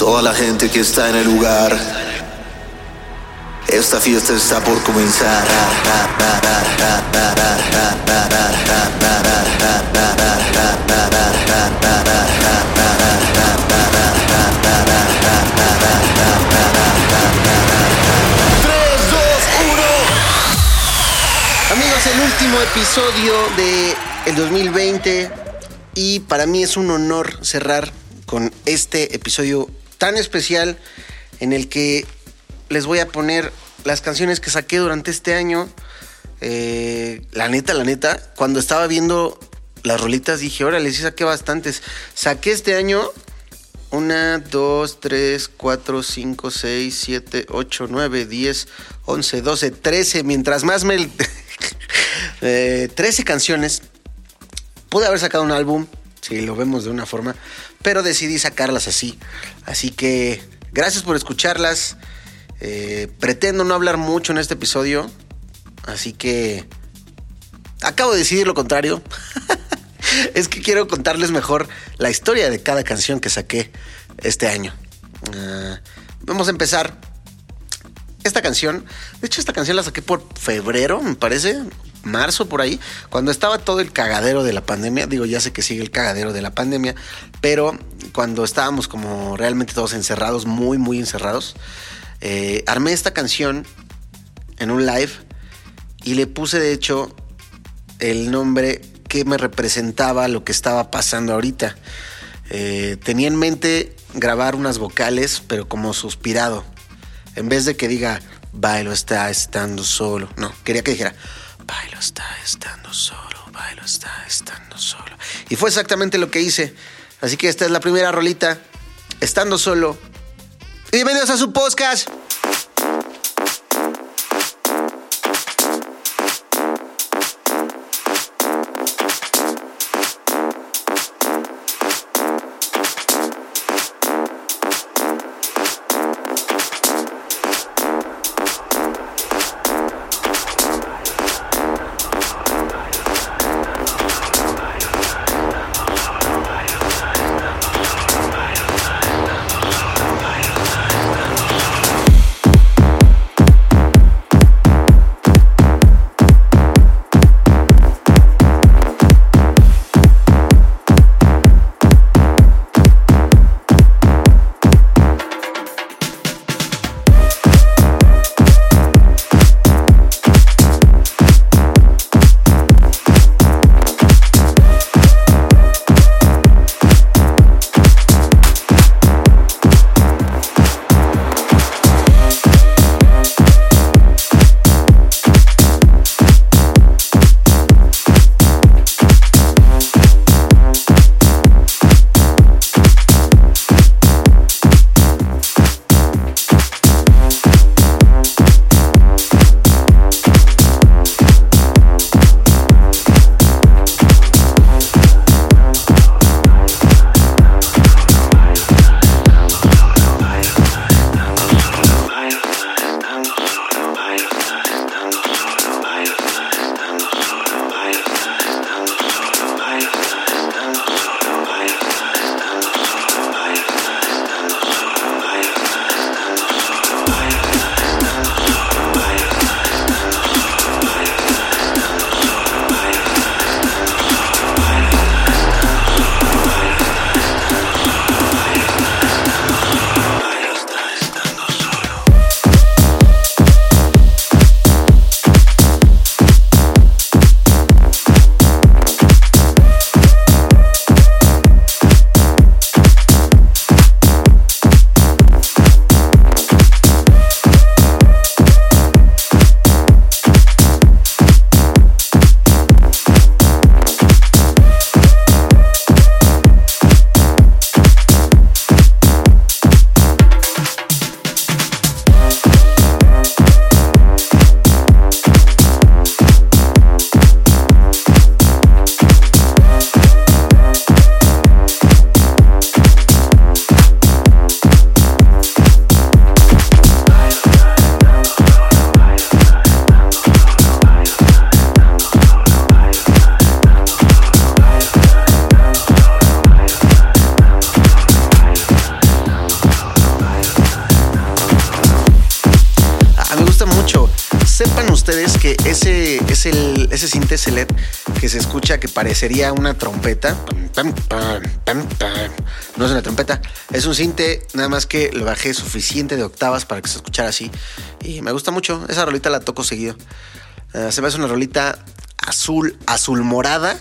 Toda la gente que está en el lugar. Esta fiesta está por comenzar. Amigos, el último episodio de el 2020 y para mí es un honor cerrar con este episodio tan especial en el que les voy a poner las canciones que saqué durante este año. Eh, la neta, la neta, cuando estaba viendo las rolitas dije, órale, sí saqué bastantes. Saqué este año una, dos, tres, cuatro, cinco, seis, siete, ocho, nueve, diez, once, doce, trece. Mientras más me... eh, 13 canciones. Pude haber sacado un álbum, si lo vemos de una forma, pero decidí sacarlas así. Así que gracias por escucharlas. Eh, pretendo no hablar mucho en este episodio, así que acabo de decidir lo contrario. es que quiero contarles mejor la historia de cada canción que saqué este año. Uh, vamos a empezar. Esta canción, de hecho esta canción la saqué por febrero, me parece, marzo por ahí, cuando estaba todo el cagadero de la pandemia. Digo, ya sé que sigue el cagadero de la pandemia, pero cuando estábamos como realmente todos encerrados, muy, muy encerrados, eh, armé esta canción en un live y le puse de hecho el nombre que me representaba lo que estaba pasando ahorita. Eh, tenía en mente grabar unas vocales, pero como suspirado. En vez de que diga, bailo está estando solo. No, quería que dijera, bailo está estando solo, bailo está estando solo. Y fue exactamente lo que hice. Así que esta es la primera rolita, estando solo. Bienvenidos a su podcast. Cinte LED que se escucha que parecería una trompeta. No es una trompeta, es un cinte, nada más que lo bajé suficiente de octavas para que se escuchara así. Y me gusta mucho, esa rolita la toco seguido. Uh, se me hace una rolita azul, azul morada,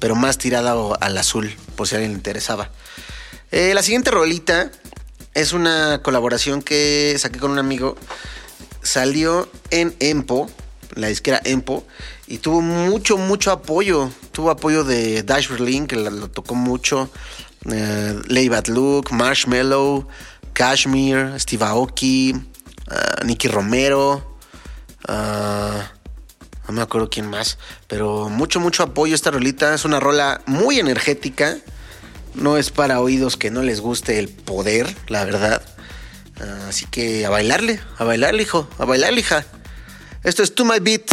pero más tirada al azul, por si a alguien le interesaba. Eh, la siguiente rolita es una colaboración que saqué con un amigo. Salió en Empo, la disquera Empo, y tuvo mucho, mucho apoyo. Tuvo apoyo de Dash Berlin, que lo, tocó mucho. Eh, Lay Bad Look, Marshmallow, Kashmir, Steve Aoki, uh, Nicky Romero. Uh, no me acuerdo quién más, pero mucho, mucho apoyo esta rolita. Es una rola muy energética. No es para oídos que no les guste el poder, la verdad. Así que a bailarle, a bailarle, hijo, a bailarle, hija. Esto es To My Beat.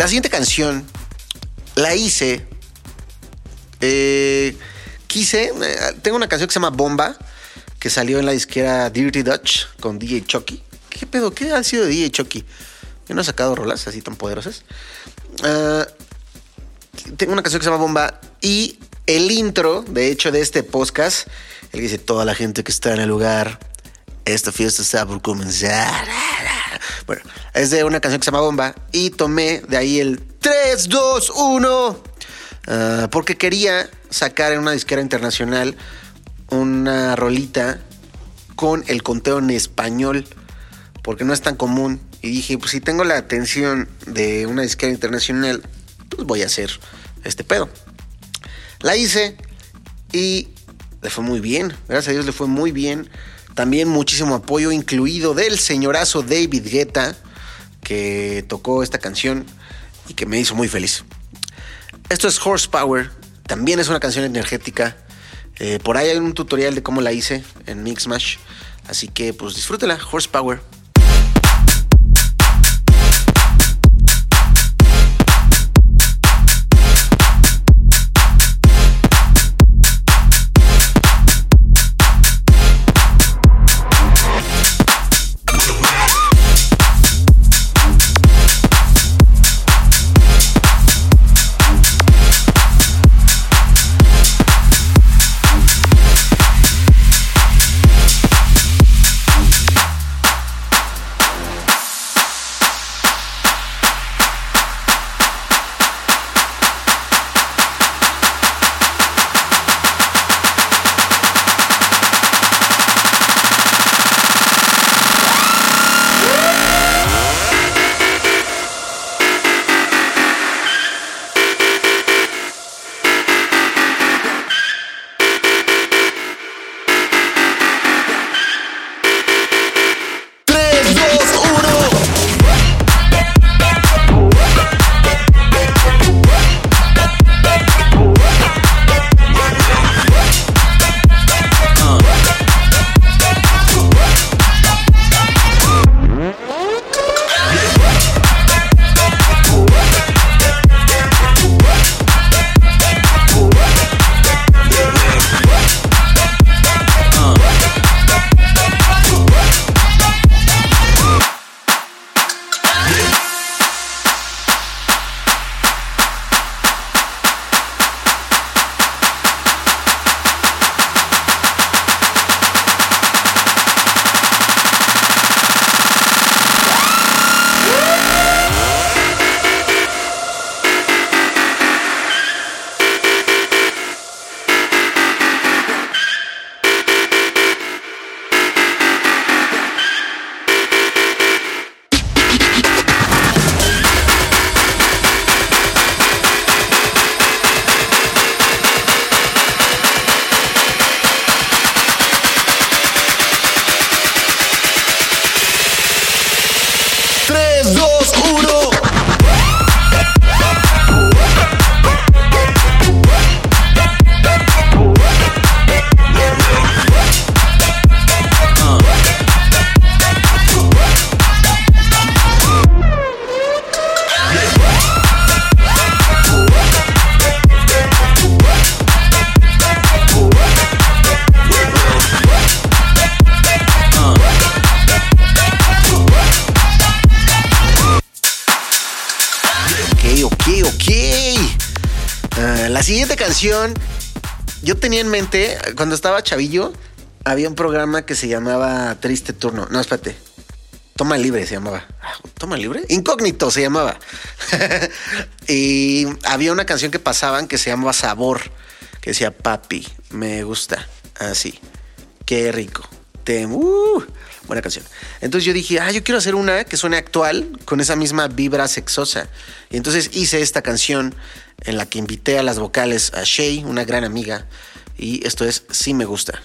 La siguiente canción la hice. Eh, quise. Eh, tengo una canción que se llama Bomba, que salió en la disquera Dirty Dutch con DJ Chucky. ¿Qué pedo? ¿Qué ha sido de DJ Chucky? Yo no he sacado rolas así tan poderosas. tengo una canción que se llama Bomba y el intro, de hecho, de este podcast, el dice toda la gente que está en el lugar, esta fiesta está por comenzar. Bueno, es de una canción que se llama Bomba y tomé de ahí el 3, 2, 1 porque quería sacar en una disquera internacional una rolita con el conteo en español porque no es tan común y dije, pues si tengo la atención de una disquera internacional, pues voy a hacer este pedo. La hice y le fue muy bien, gracias a Dios le fue muy bien. También muchísimo apoyo, incluido del señorazo David Guetta, que tocó esta canción y que me hizo muy feliz. Esto es Horsepower, también es una canción energética. Eh, por ahí hay un tutorial de cómo la hice en Mixmash. Así que pues disfrútela, Horsepower. Tenía en mente, cuando estaba chavillo, había un programa que se llamaba Triste Turno. No, espérate. Toma Libre se llamaba. Ah, Toma Libre. Incógnito se llamaba. y había una canción que pasaban que se llamaba Sabor, que decía Papi, me gusta. Así. Qué rico. Te, uh, buena canción. Entonces yo dije, ah, yo quiero hacer una que suene actual con esa misma vibra sexosa. Y entonces hice esta canción en la que invité a las vocales a Shay, una gran amiga, y esto es Sí me gusta.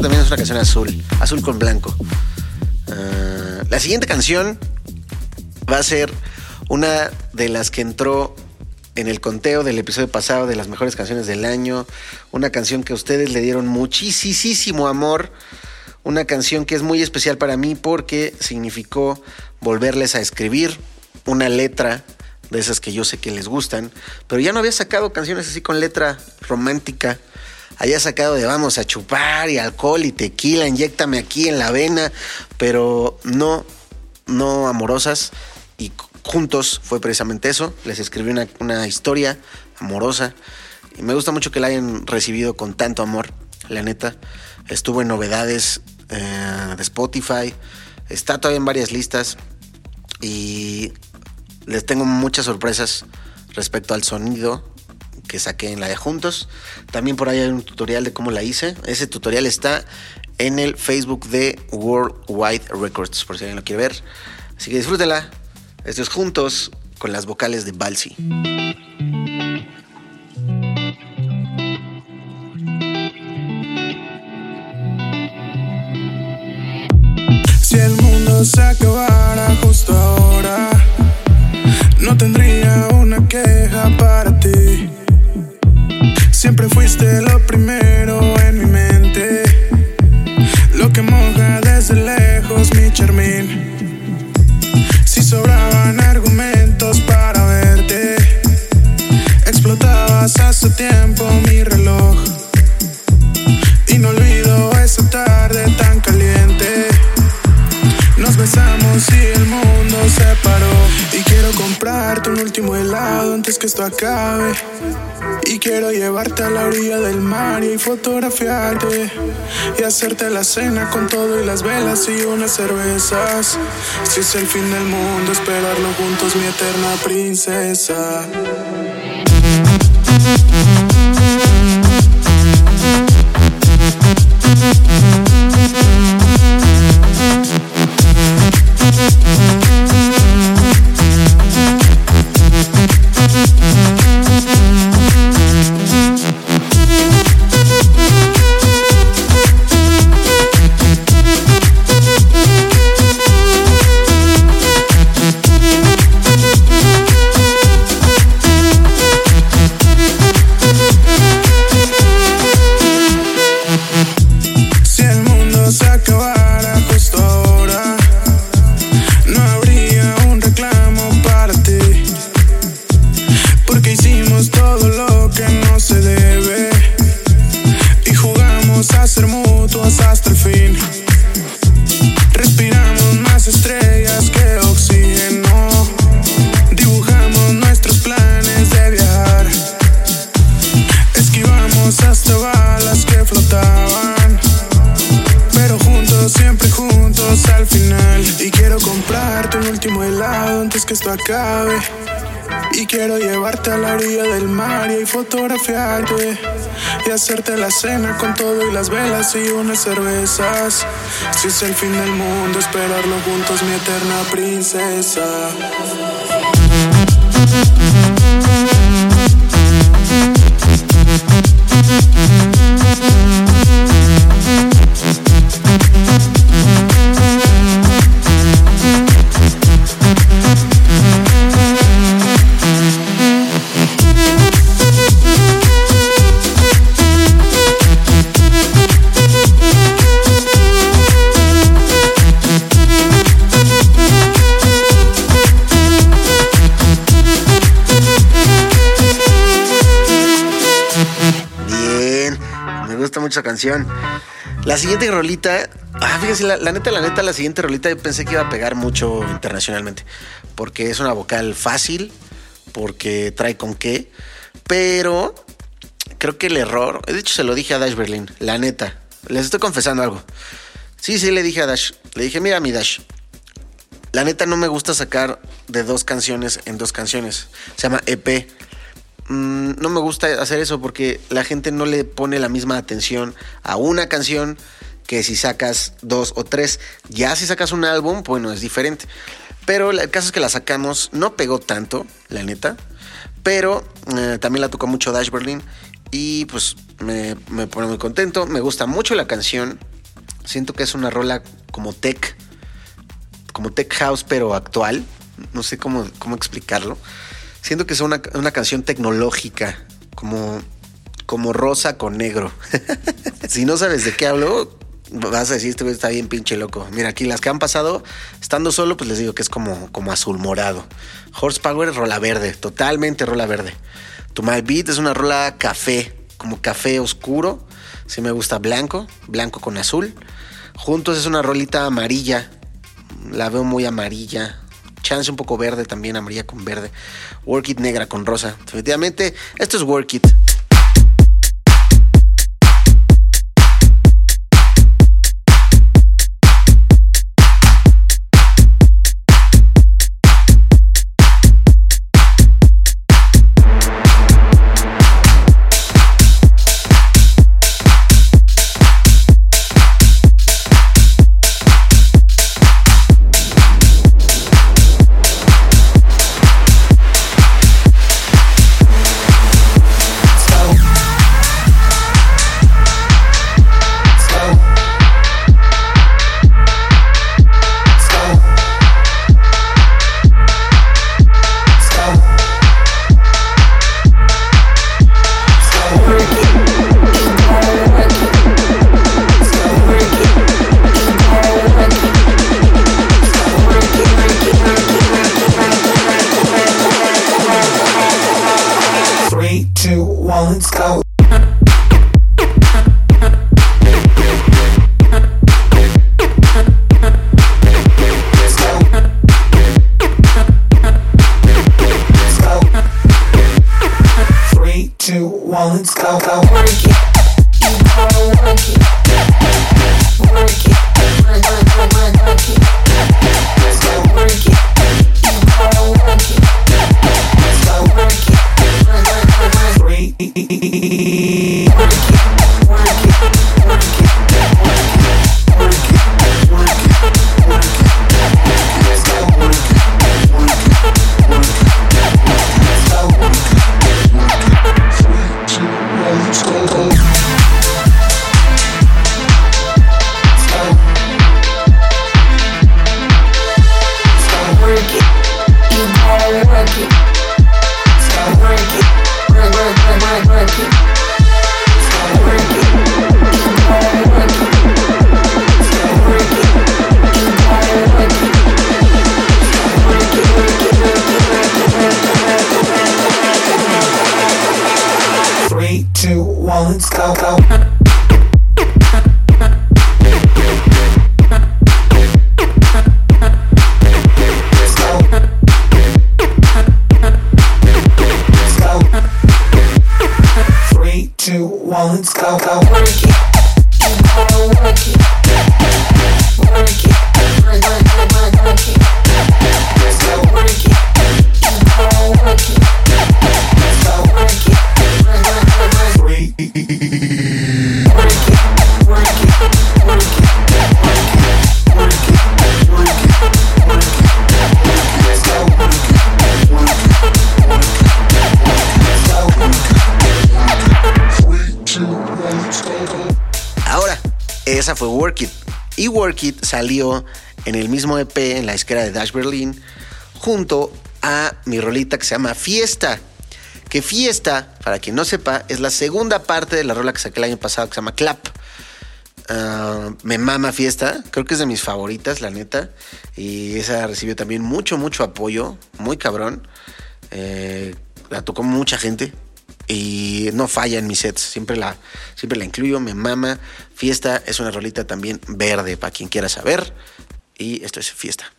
También es una canción azul, azul con blanco. Ah, la siguiente canción va a ser una de las que entró en el conteo del episodio pasado de las mejores canciones del año. Una canción que ustedes le dieron muchísimo amor. Una canción que es muy especial para mí porque significó volverles a escribir una letra de esas que yo sé que les gustan. Pero ya no había sacado canciones así con letra romántica haya sacado de vamos a chupar y alcohol y tequila, inyectame aquí en la vena, pero no, no amorosas. Y juntos fue precisamente eso. Les escribí una, historia amorosa. Y me gusta mucho que la hayan recibido con tanto amor, la neta. Estuvo en novedades eh, de Spotify. Está todavía en varias listas. Y les tengo muchas sorpresas respecto al sonido que saqué en la de Juntos. También por ahí hay un tutorial de cómo la hice. Ese tutorial está en el Facebook de Worldwide Records, por si alguien lo quiere ver. Así que disfrútela. Esto es Juntos con las vocales de Balsi. Si el mundo se acabara justo ahora, no tendría una queja para ti. Siempre fuiste lo primero en mi mente. Lo que moja desde lejos mi charmín. Si sobraban argumentos para verte, explotabas hace tiempo mi reloj. Y no olvido esa tarde tan caliente. Nos besamos y el mundo se paró. Y quiero comprarte un último helado antes que esto acabe. Y quiero llevarte a la orilla del mar y fotografiarte y hacerte la cena con todo y las velas y unas cervezas. Si es el fin del mundo, esperarlo juntos, mi eterna princesa. Con todo y las velas y unas cervezas. Si es el fin del mundo, esperarlo juntos, mi eterna princesa. Canción. La siguiente rolita Ah, la neta, la neta, la siguiente rolita yo pensé que iba a pegar mucho internacionalmente. Porque es una vocal fácil, porque trae con qué. Pero creo que el error, de hecho se lo dije a Dash Berlin, la neta. Les estoy confesando algo. Sí, sí, le dije a Dash. Le dije, mira mi Dash. La neta no me gusta sacar de dos canciones en dos canciones. Se llama EP. Mm, no me gusta hacer eso porque la gente no le pone la misma atención a una canción que si sacas dos o tres. Ya si sacas un álbum, bueno, es diferente. Pero el caso es que la sacamos, no pegó tanto, la neta. Pero eh, también la tocó mucho Dash Berlin. Y pues me, me pone muy contento. Me gusta mucho la canción. Siento que es una rola como tech. Como tech house, pero actual. No sé cómo, cómo explicarlo. Siento que es una, una canción tecnológica. Como, como rosa con negro. si no sabes de qué hablo, vas a decir, este está bien pinche loco. Mira, aquí las que han pasado, estando solo, pues les digo que es como, como azul morado. Horsepower, rola verde, totalmente rola verde. To My Beat es una rola café, como café oscuro. Sí me gusta blanco, blanco con azul. Juntos es una rolita amarilla. La veo muy amarilla. Chance un poco verde también, amarilla con verde. Work It negra con rosa. Definitivamente, esto es Work It. Salió en el mismo EP en la disquera de Dash Berlin junto a mi rolita que se llama Fiesta. Que Fiesta, para quien no sepa, es la segunda parte de la rola que saqué el año pasado que se llama Clap. Ah, me mama Fiesta, creo que es de mis favoritas, la neta. Y esa recibió también mucho, mucho apoyo, muy cabrón. Eh, la tocó mucha gente, y no falla en mis sets. Siempre la, siempre la incluyo, me mama. Fiesta es una rolita también verde para quien quiera saber. Y esto es fiesta.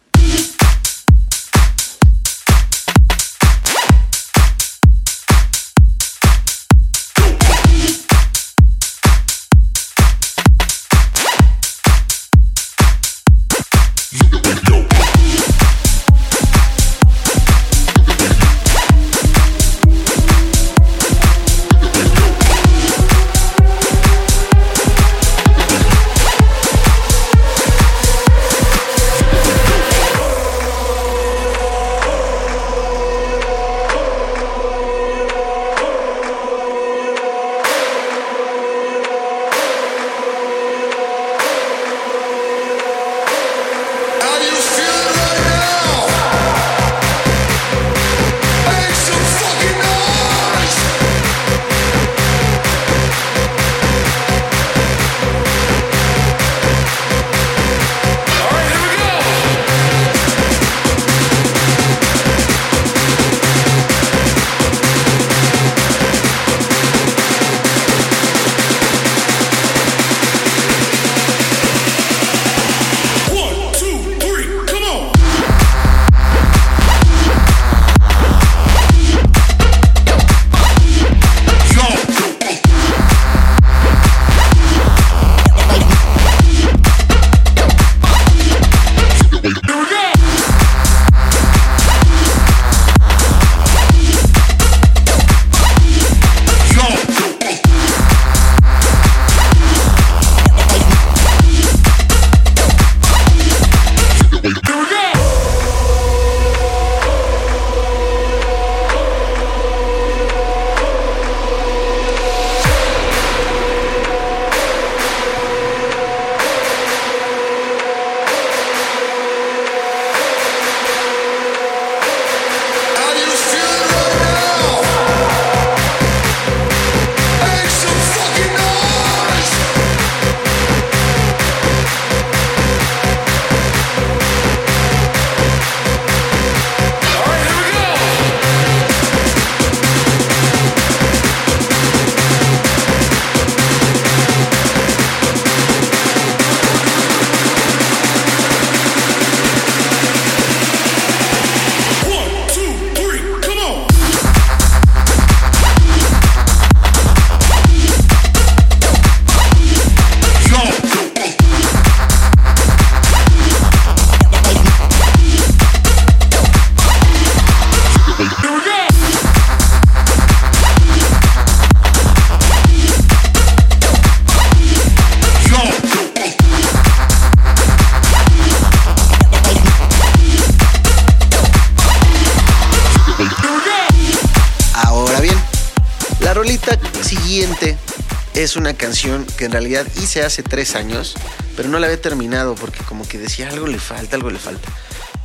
Que en realidad hice hace tres años, pero no la había terminado porque como que decía algo le falta, algo le falta.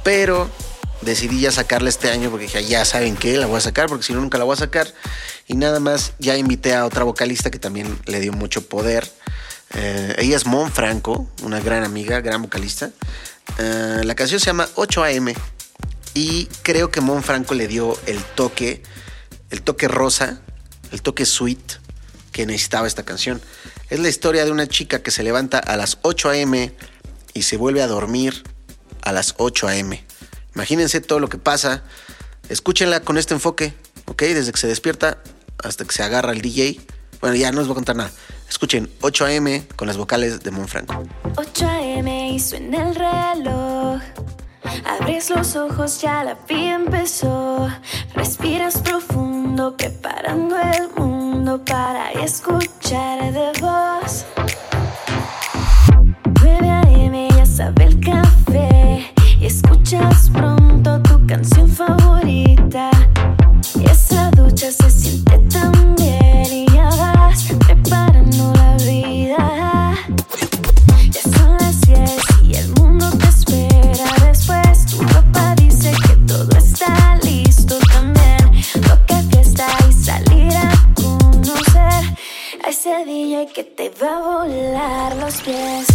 Pero decidí ya sacarla este año porque dije, ya saben que la voy a sacar porque si no nunca la voy a sacar. Y nada más ya invité a otra vocalista que también le dio mucho poder. Eh, ella es Mon Franco, una gran amiga, gran vocalista. Eh, la canción se llama 8 AM y creo que Mon Franco le dio el toque, el toque rosa, el toque sweet que necesitaba esta canción. Es la historia de una chica que se levanta a las 8 a.m. y se vuelve a dormir a las 8 a.m. Imagínense todo lo que pasa. Escúchenla con este enfoque, ¿ok? Desde que se despierta hasta que se agarra el DJ. Bueno, ya no les voy a contar nada. Escuchen 8 a.m. con las vocales de Monfranco. 8 a.m. y suena el reloj. Abres los ojos, ya la vida empezó. Respiras profundo, preparando el mundo para escuchar de voz. 9 a.m. ya sabe el café. Y escuchas pronto tu canción favorita. Y esa ducha se siente tan que te va a volar los pies.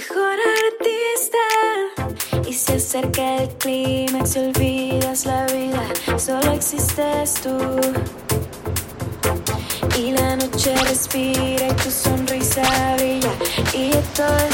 Mejor artista. Y se acerca el clímax y olvidas la vida, solo existes tú. Y la noche respira y tu sonrisa brilla y todo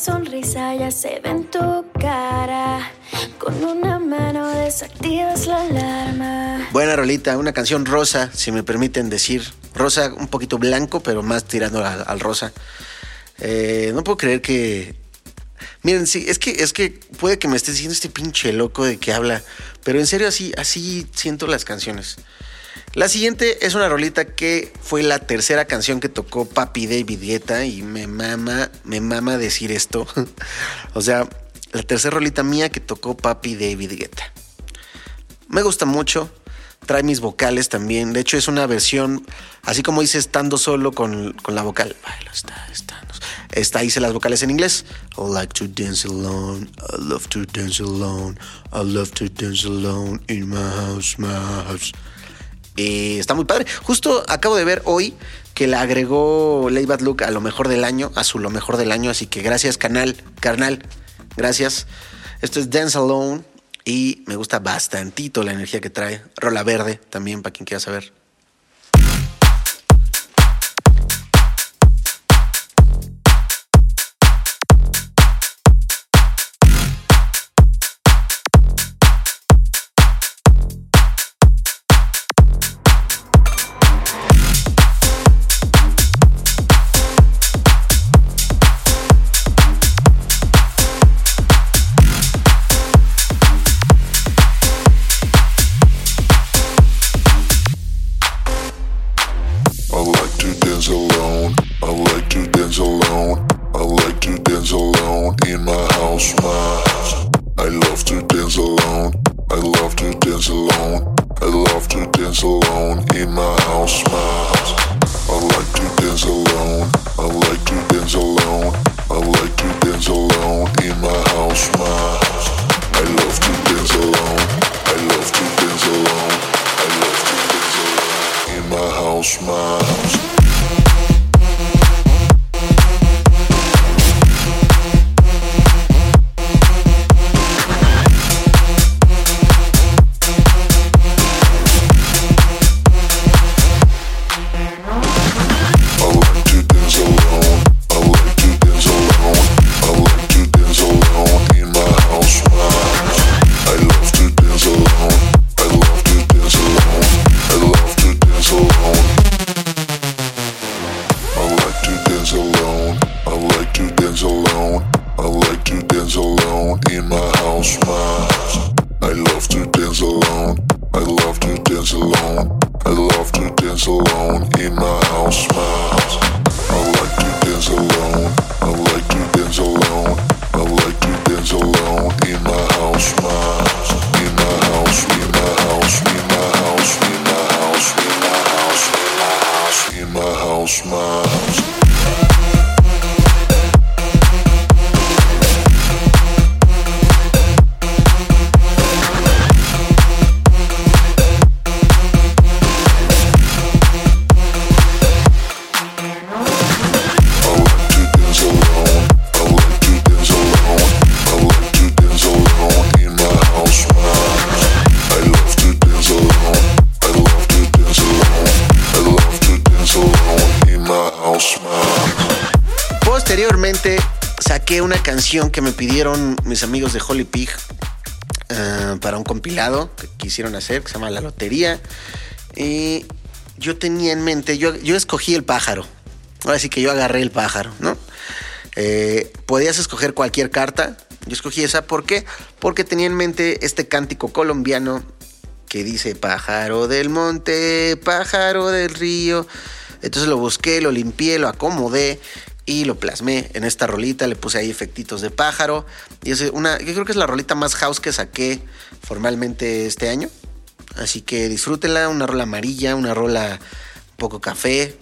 sonrisa ya se ve en tu cara. Con una mano desactivas la alarma. Buena rolita, una canción rosa, si me permiten decir. Rosa, un poquito blanco, pero más tirando al, rosa. Eh, no puedo creer que. Miren, sí, es que, es que puede que me esté diciendo este pinche loco de que habla, pero en serio así, así siento las canciones. La siguiente es una rolita que fue la tercera canción que tocó Papi David Guetta y me mama, me mama decir esto. o sea, la tercera rolita mía que tocó Papi David Guetta. Me gusta mucho. Trae mis vocales también. De hecho, es una versión, así como dice estando solo con, con la vocal. Está. Está, hice las vocales en inglés. I like to dance alone. I love to dance alone. I love to dance alone in my house, my house. Y está muy padre. Justo acabo de ver hoy que le agregó Lay Bad Look a lo mejor del año, a su lo mejor del año. Así que gracias, canal, carnal. Gracias. Esto es Dance Alone y me gusta bastantito la energía que trae. Rola verde también, para quien quiera saber. Alone in my house, my. I love to dance alone. I love to dance alone. I love to dance alone in my house, my. I like to dance alone. I like to dance alone. Una canción que me pidieron mis amigos de Holy Pig eh, para un compilado que quisieron hacer, que se llama La Lotería. Y yo tenía en mente, yo, yo escogí el pájaro. Ahora sí que yo agarré el pájaro, ¿no? Eh, podías escoger cualquier carta. Yo escogí esa, ¿por qué? Porque tenía en mente este cántico colombiano que dice pájaro del monte, pájaro del río, Entonces lo busqué, lo limpié, lo acomodé y lo plasmé en esta rolita. Le puse ahí efectitos de pájaro. Y es una, yo creo que es la rolita más house que saqué formalmente este año. Así que disfrútenla, una rola amarilla, una rola un poco café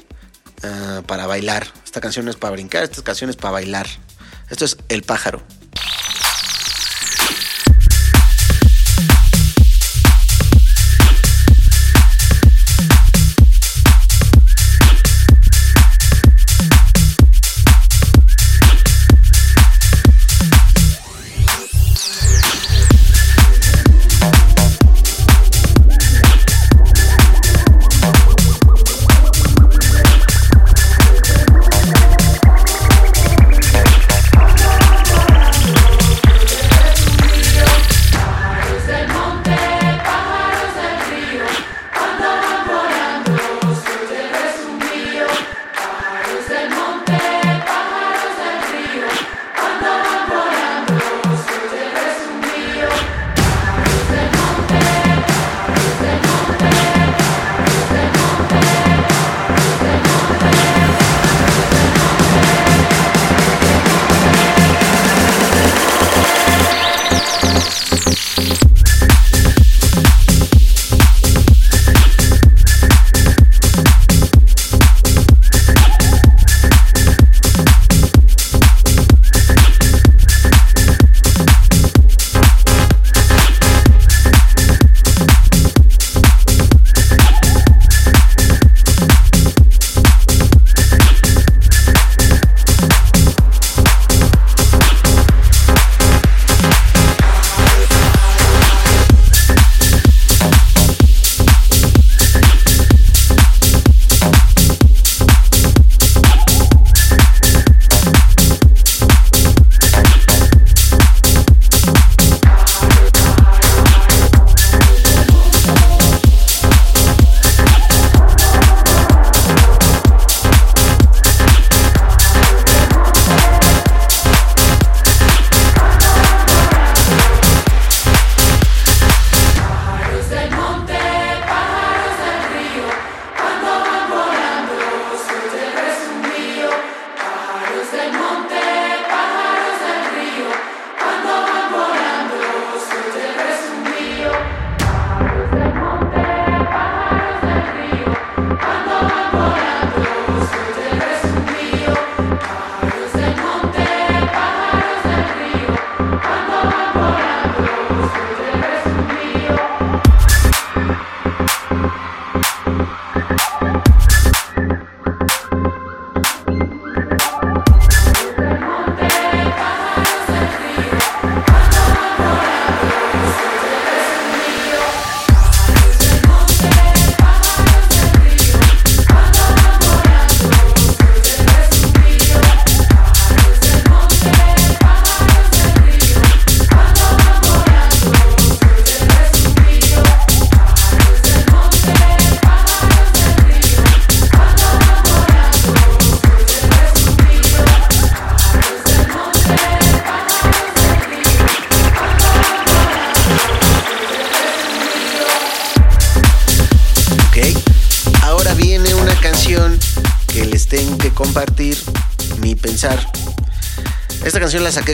ah, para bailar. Esta canción no es para brincar, esta canción es para bailar. Esto es El pájaro.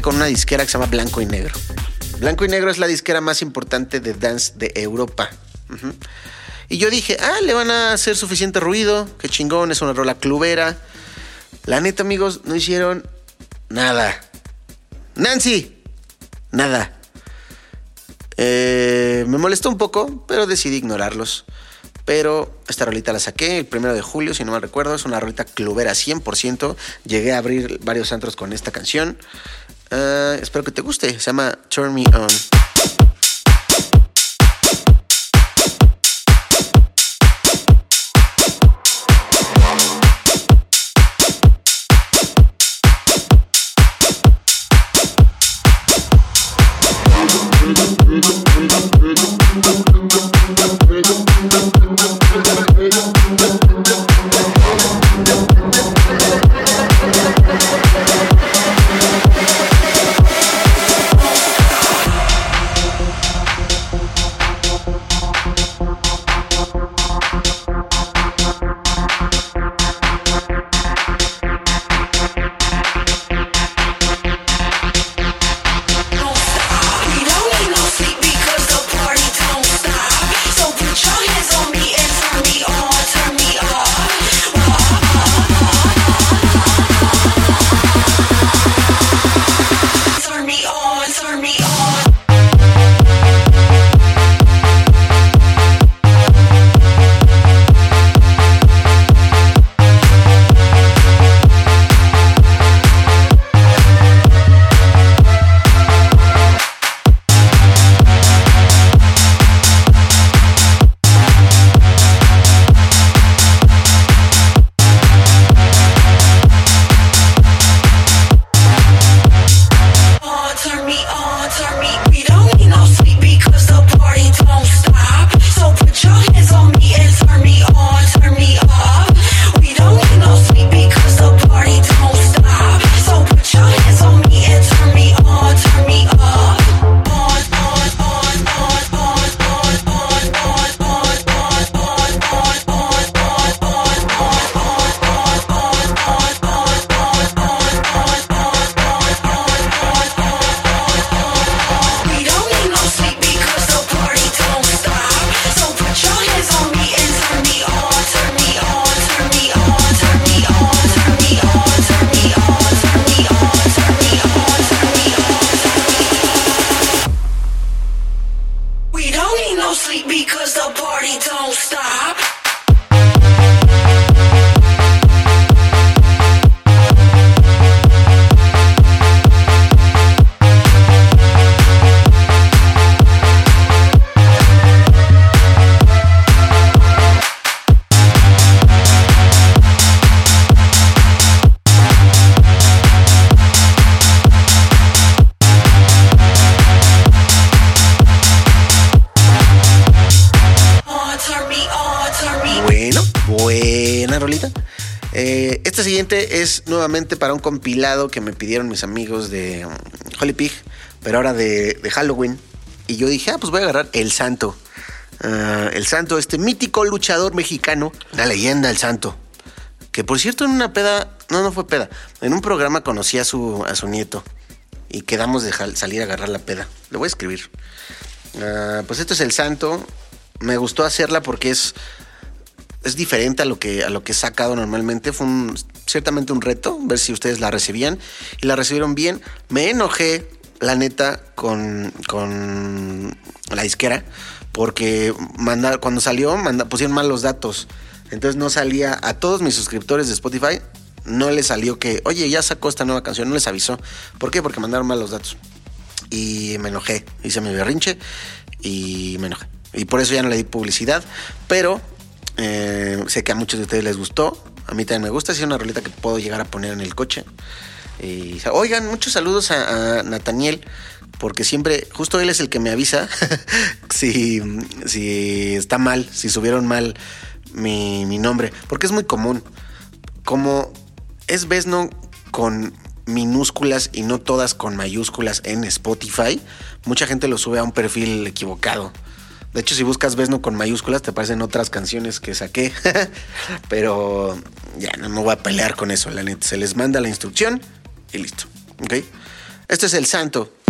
Con una disquera que se llama Blanco y Negro. Blanco y Negro es la disquera más importante de dance de Europa. Y yo dije, ah, le van a hacer suficiente ruido, qué chingón, es una rola clubera. La neta, amigos, no hicieron nada. Nancy, nada. Eh, me molestó un poco, pero decidí ignorarlos. Pero esta rolita la saqué el primero de julio, si no mal recuerdo. Es una rolita clubera 100%. Llegué a abrir varios antros con esta canción. Ah, espero que te guste. Se llama Turn Me On. Para un compilado que me pidieron mis amigos de um, Holy Pig, pero ahora de, Halloween. Y yo dije, ah, pues voy a agarrar El Santo. Ah, el Santo, este mítico luchador mexicano, la leyenda El Santo. Que por cierto, en una peda, no, no fue peda, en un programa conocí a su, a su nieto y quedamos de salir a agarrar la peda. Le voy a escribir. Ah, pues esto es El Santo. Me gustó hacerla porque es, es diferente a lo, que, a lo que he sacado normalmente. Fue un- ciertamente un reto, ver si ustedes la recibían. Y la recibieron bien. Me enojé, la neta, con, con la disquera. Porque cuando salió pusieron mal los datos. Entonces no salía a todos mis suscriptores de Spotify. No les salió que, oye, ya sacó esta nueva canción. No les avisó. ¿Por qué? Porque mandaron mal los datos. Y me enojé. Hice mi berrinche y me enojé. Y por eso ya no le di publicidad. Pero eh, sé que a muchos de ustedes les gustó. A mí también me gusta. Es una rolita que puedo llegar a poner en el coche. Y, oigan, muchos saludos a, a Nathaniel. Porque siempre, justo él es el que me avisa si, si está mal, si subieron mal mi, mi nombre. Porque es muy común. Como es Vesno con minúsculas y no todas con mayúsculas en Spotify, mucha gente lo sube a un perfil equivocado. De hecho, si buscas Vesno con mayúsculas, te aparecen otras canciones que saqué. Pero ya no me voy a pelear con eso, la neta. Se les manda la instrucción y listo. ¿Ok? Este es el santo. Santo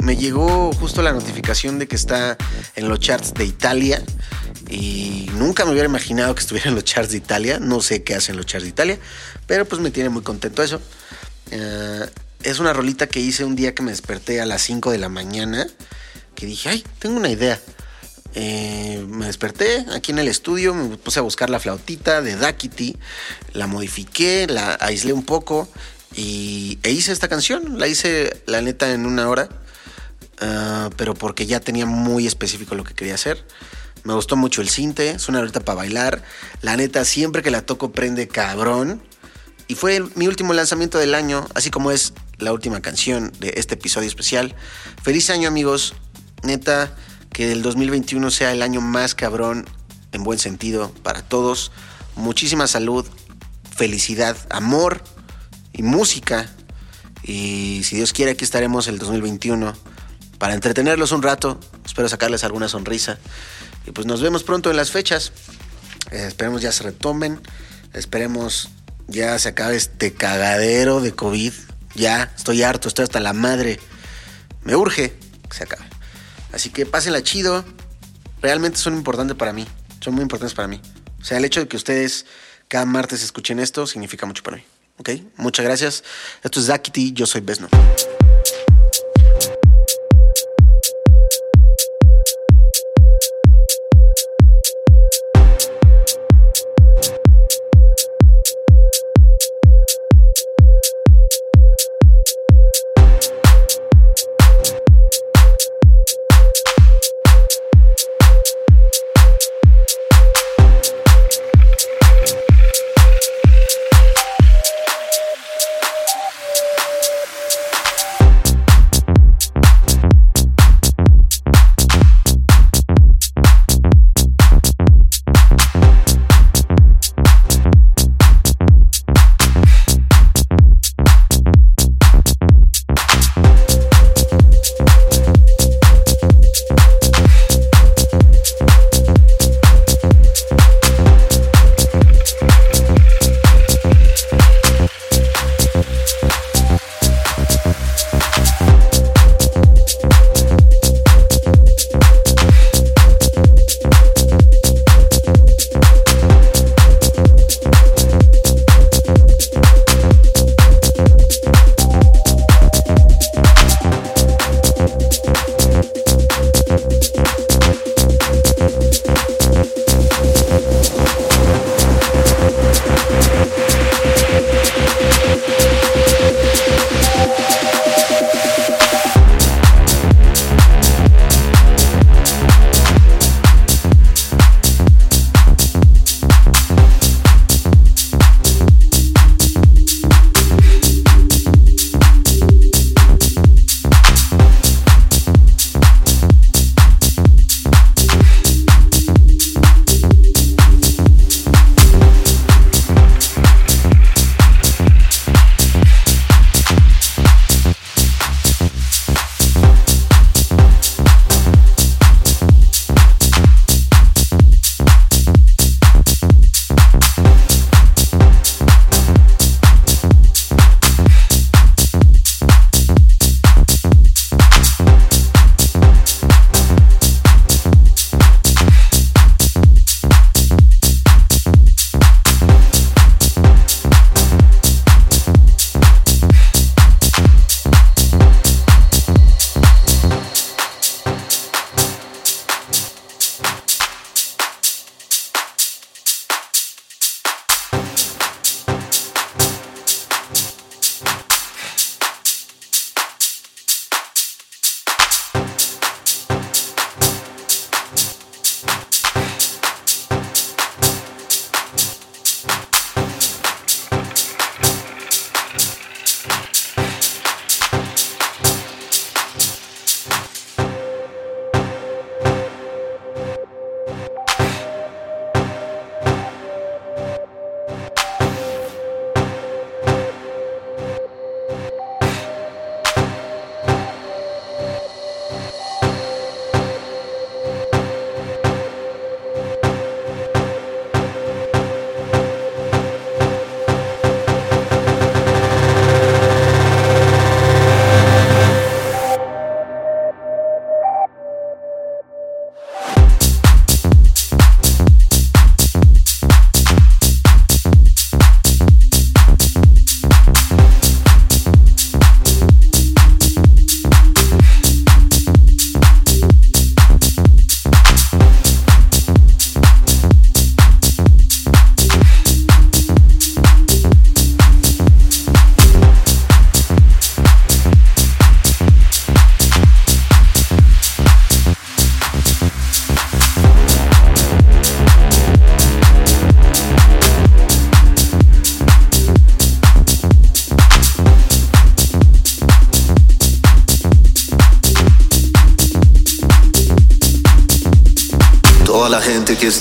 me llegó justo la notificación de que está en los charts de Italia y nunca me hubiera imaginado que estuviera en los charts de Italia. No sé qué hacen los charts de Italia, pero pues me tiene muy contento eso. Eh, es una rolita que hice un día que me desperté a las 5 de la mañana, que dije, ay, tengo una idea. Eh, me desperté aquí en el estudio, me puse a buscar la flautita de Dakiti, la modifiqué, la aislé un poco y, e hice esta canción. La hice, la neta, en una hora, ah, pero porque ya tenía muy específico lo que quería hacer. Me gustó mucho el cinte, es una rolita para bailar. La neta, siempre que la toco prende cabrón. Y fue mi último lanzamiento del año, así como es la última canción de este episodio especial. Feliz año amigos, neta, que el 2021 sea el año más cabrón en buen sentido para todos. Muchísima salud, felicidad, amor y música. Y si Dios quiere, aquí estaremos el 2021 para entretenerlos un rato. Espero sacarles alguna sonrisa. Y pues nos vemos pronto en las fechas. Eh, esperemos ya se retomen. Esperemos ya se acabe este cagadero de COVID. Ya, estoy harto, estoy hasta la madre. Me urge que se acabe. Así que pásenla chido. Realmente son importantes para mí. Son muy importantes para mí. O sea, el hecho de que ustedes cada martes escuchen esto significa mucho para mí. ¿Ok? Muchas gracias. Esto es Dakiti, yo soy Besno.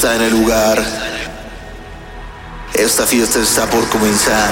Está en el lugar. Esta fiesta está por comenzar.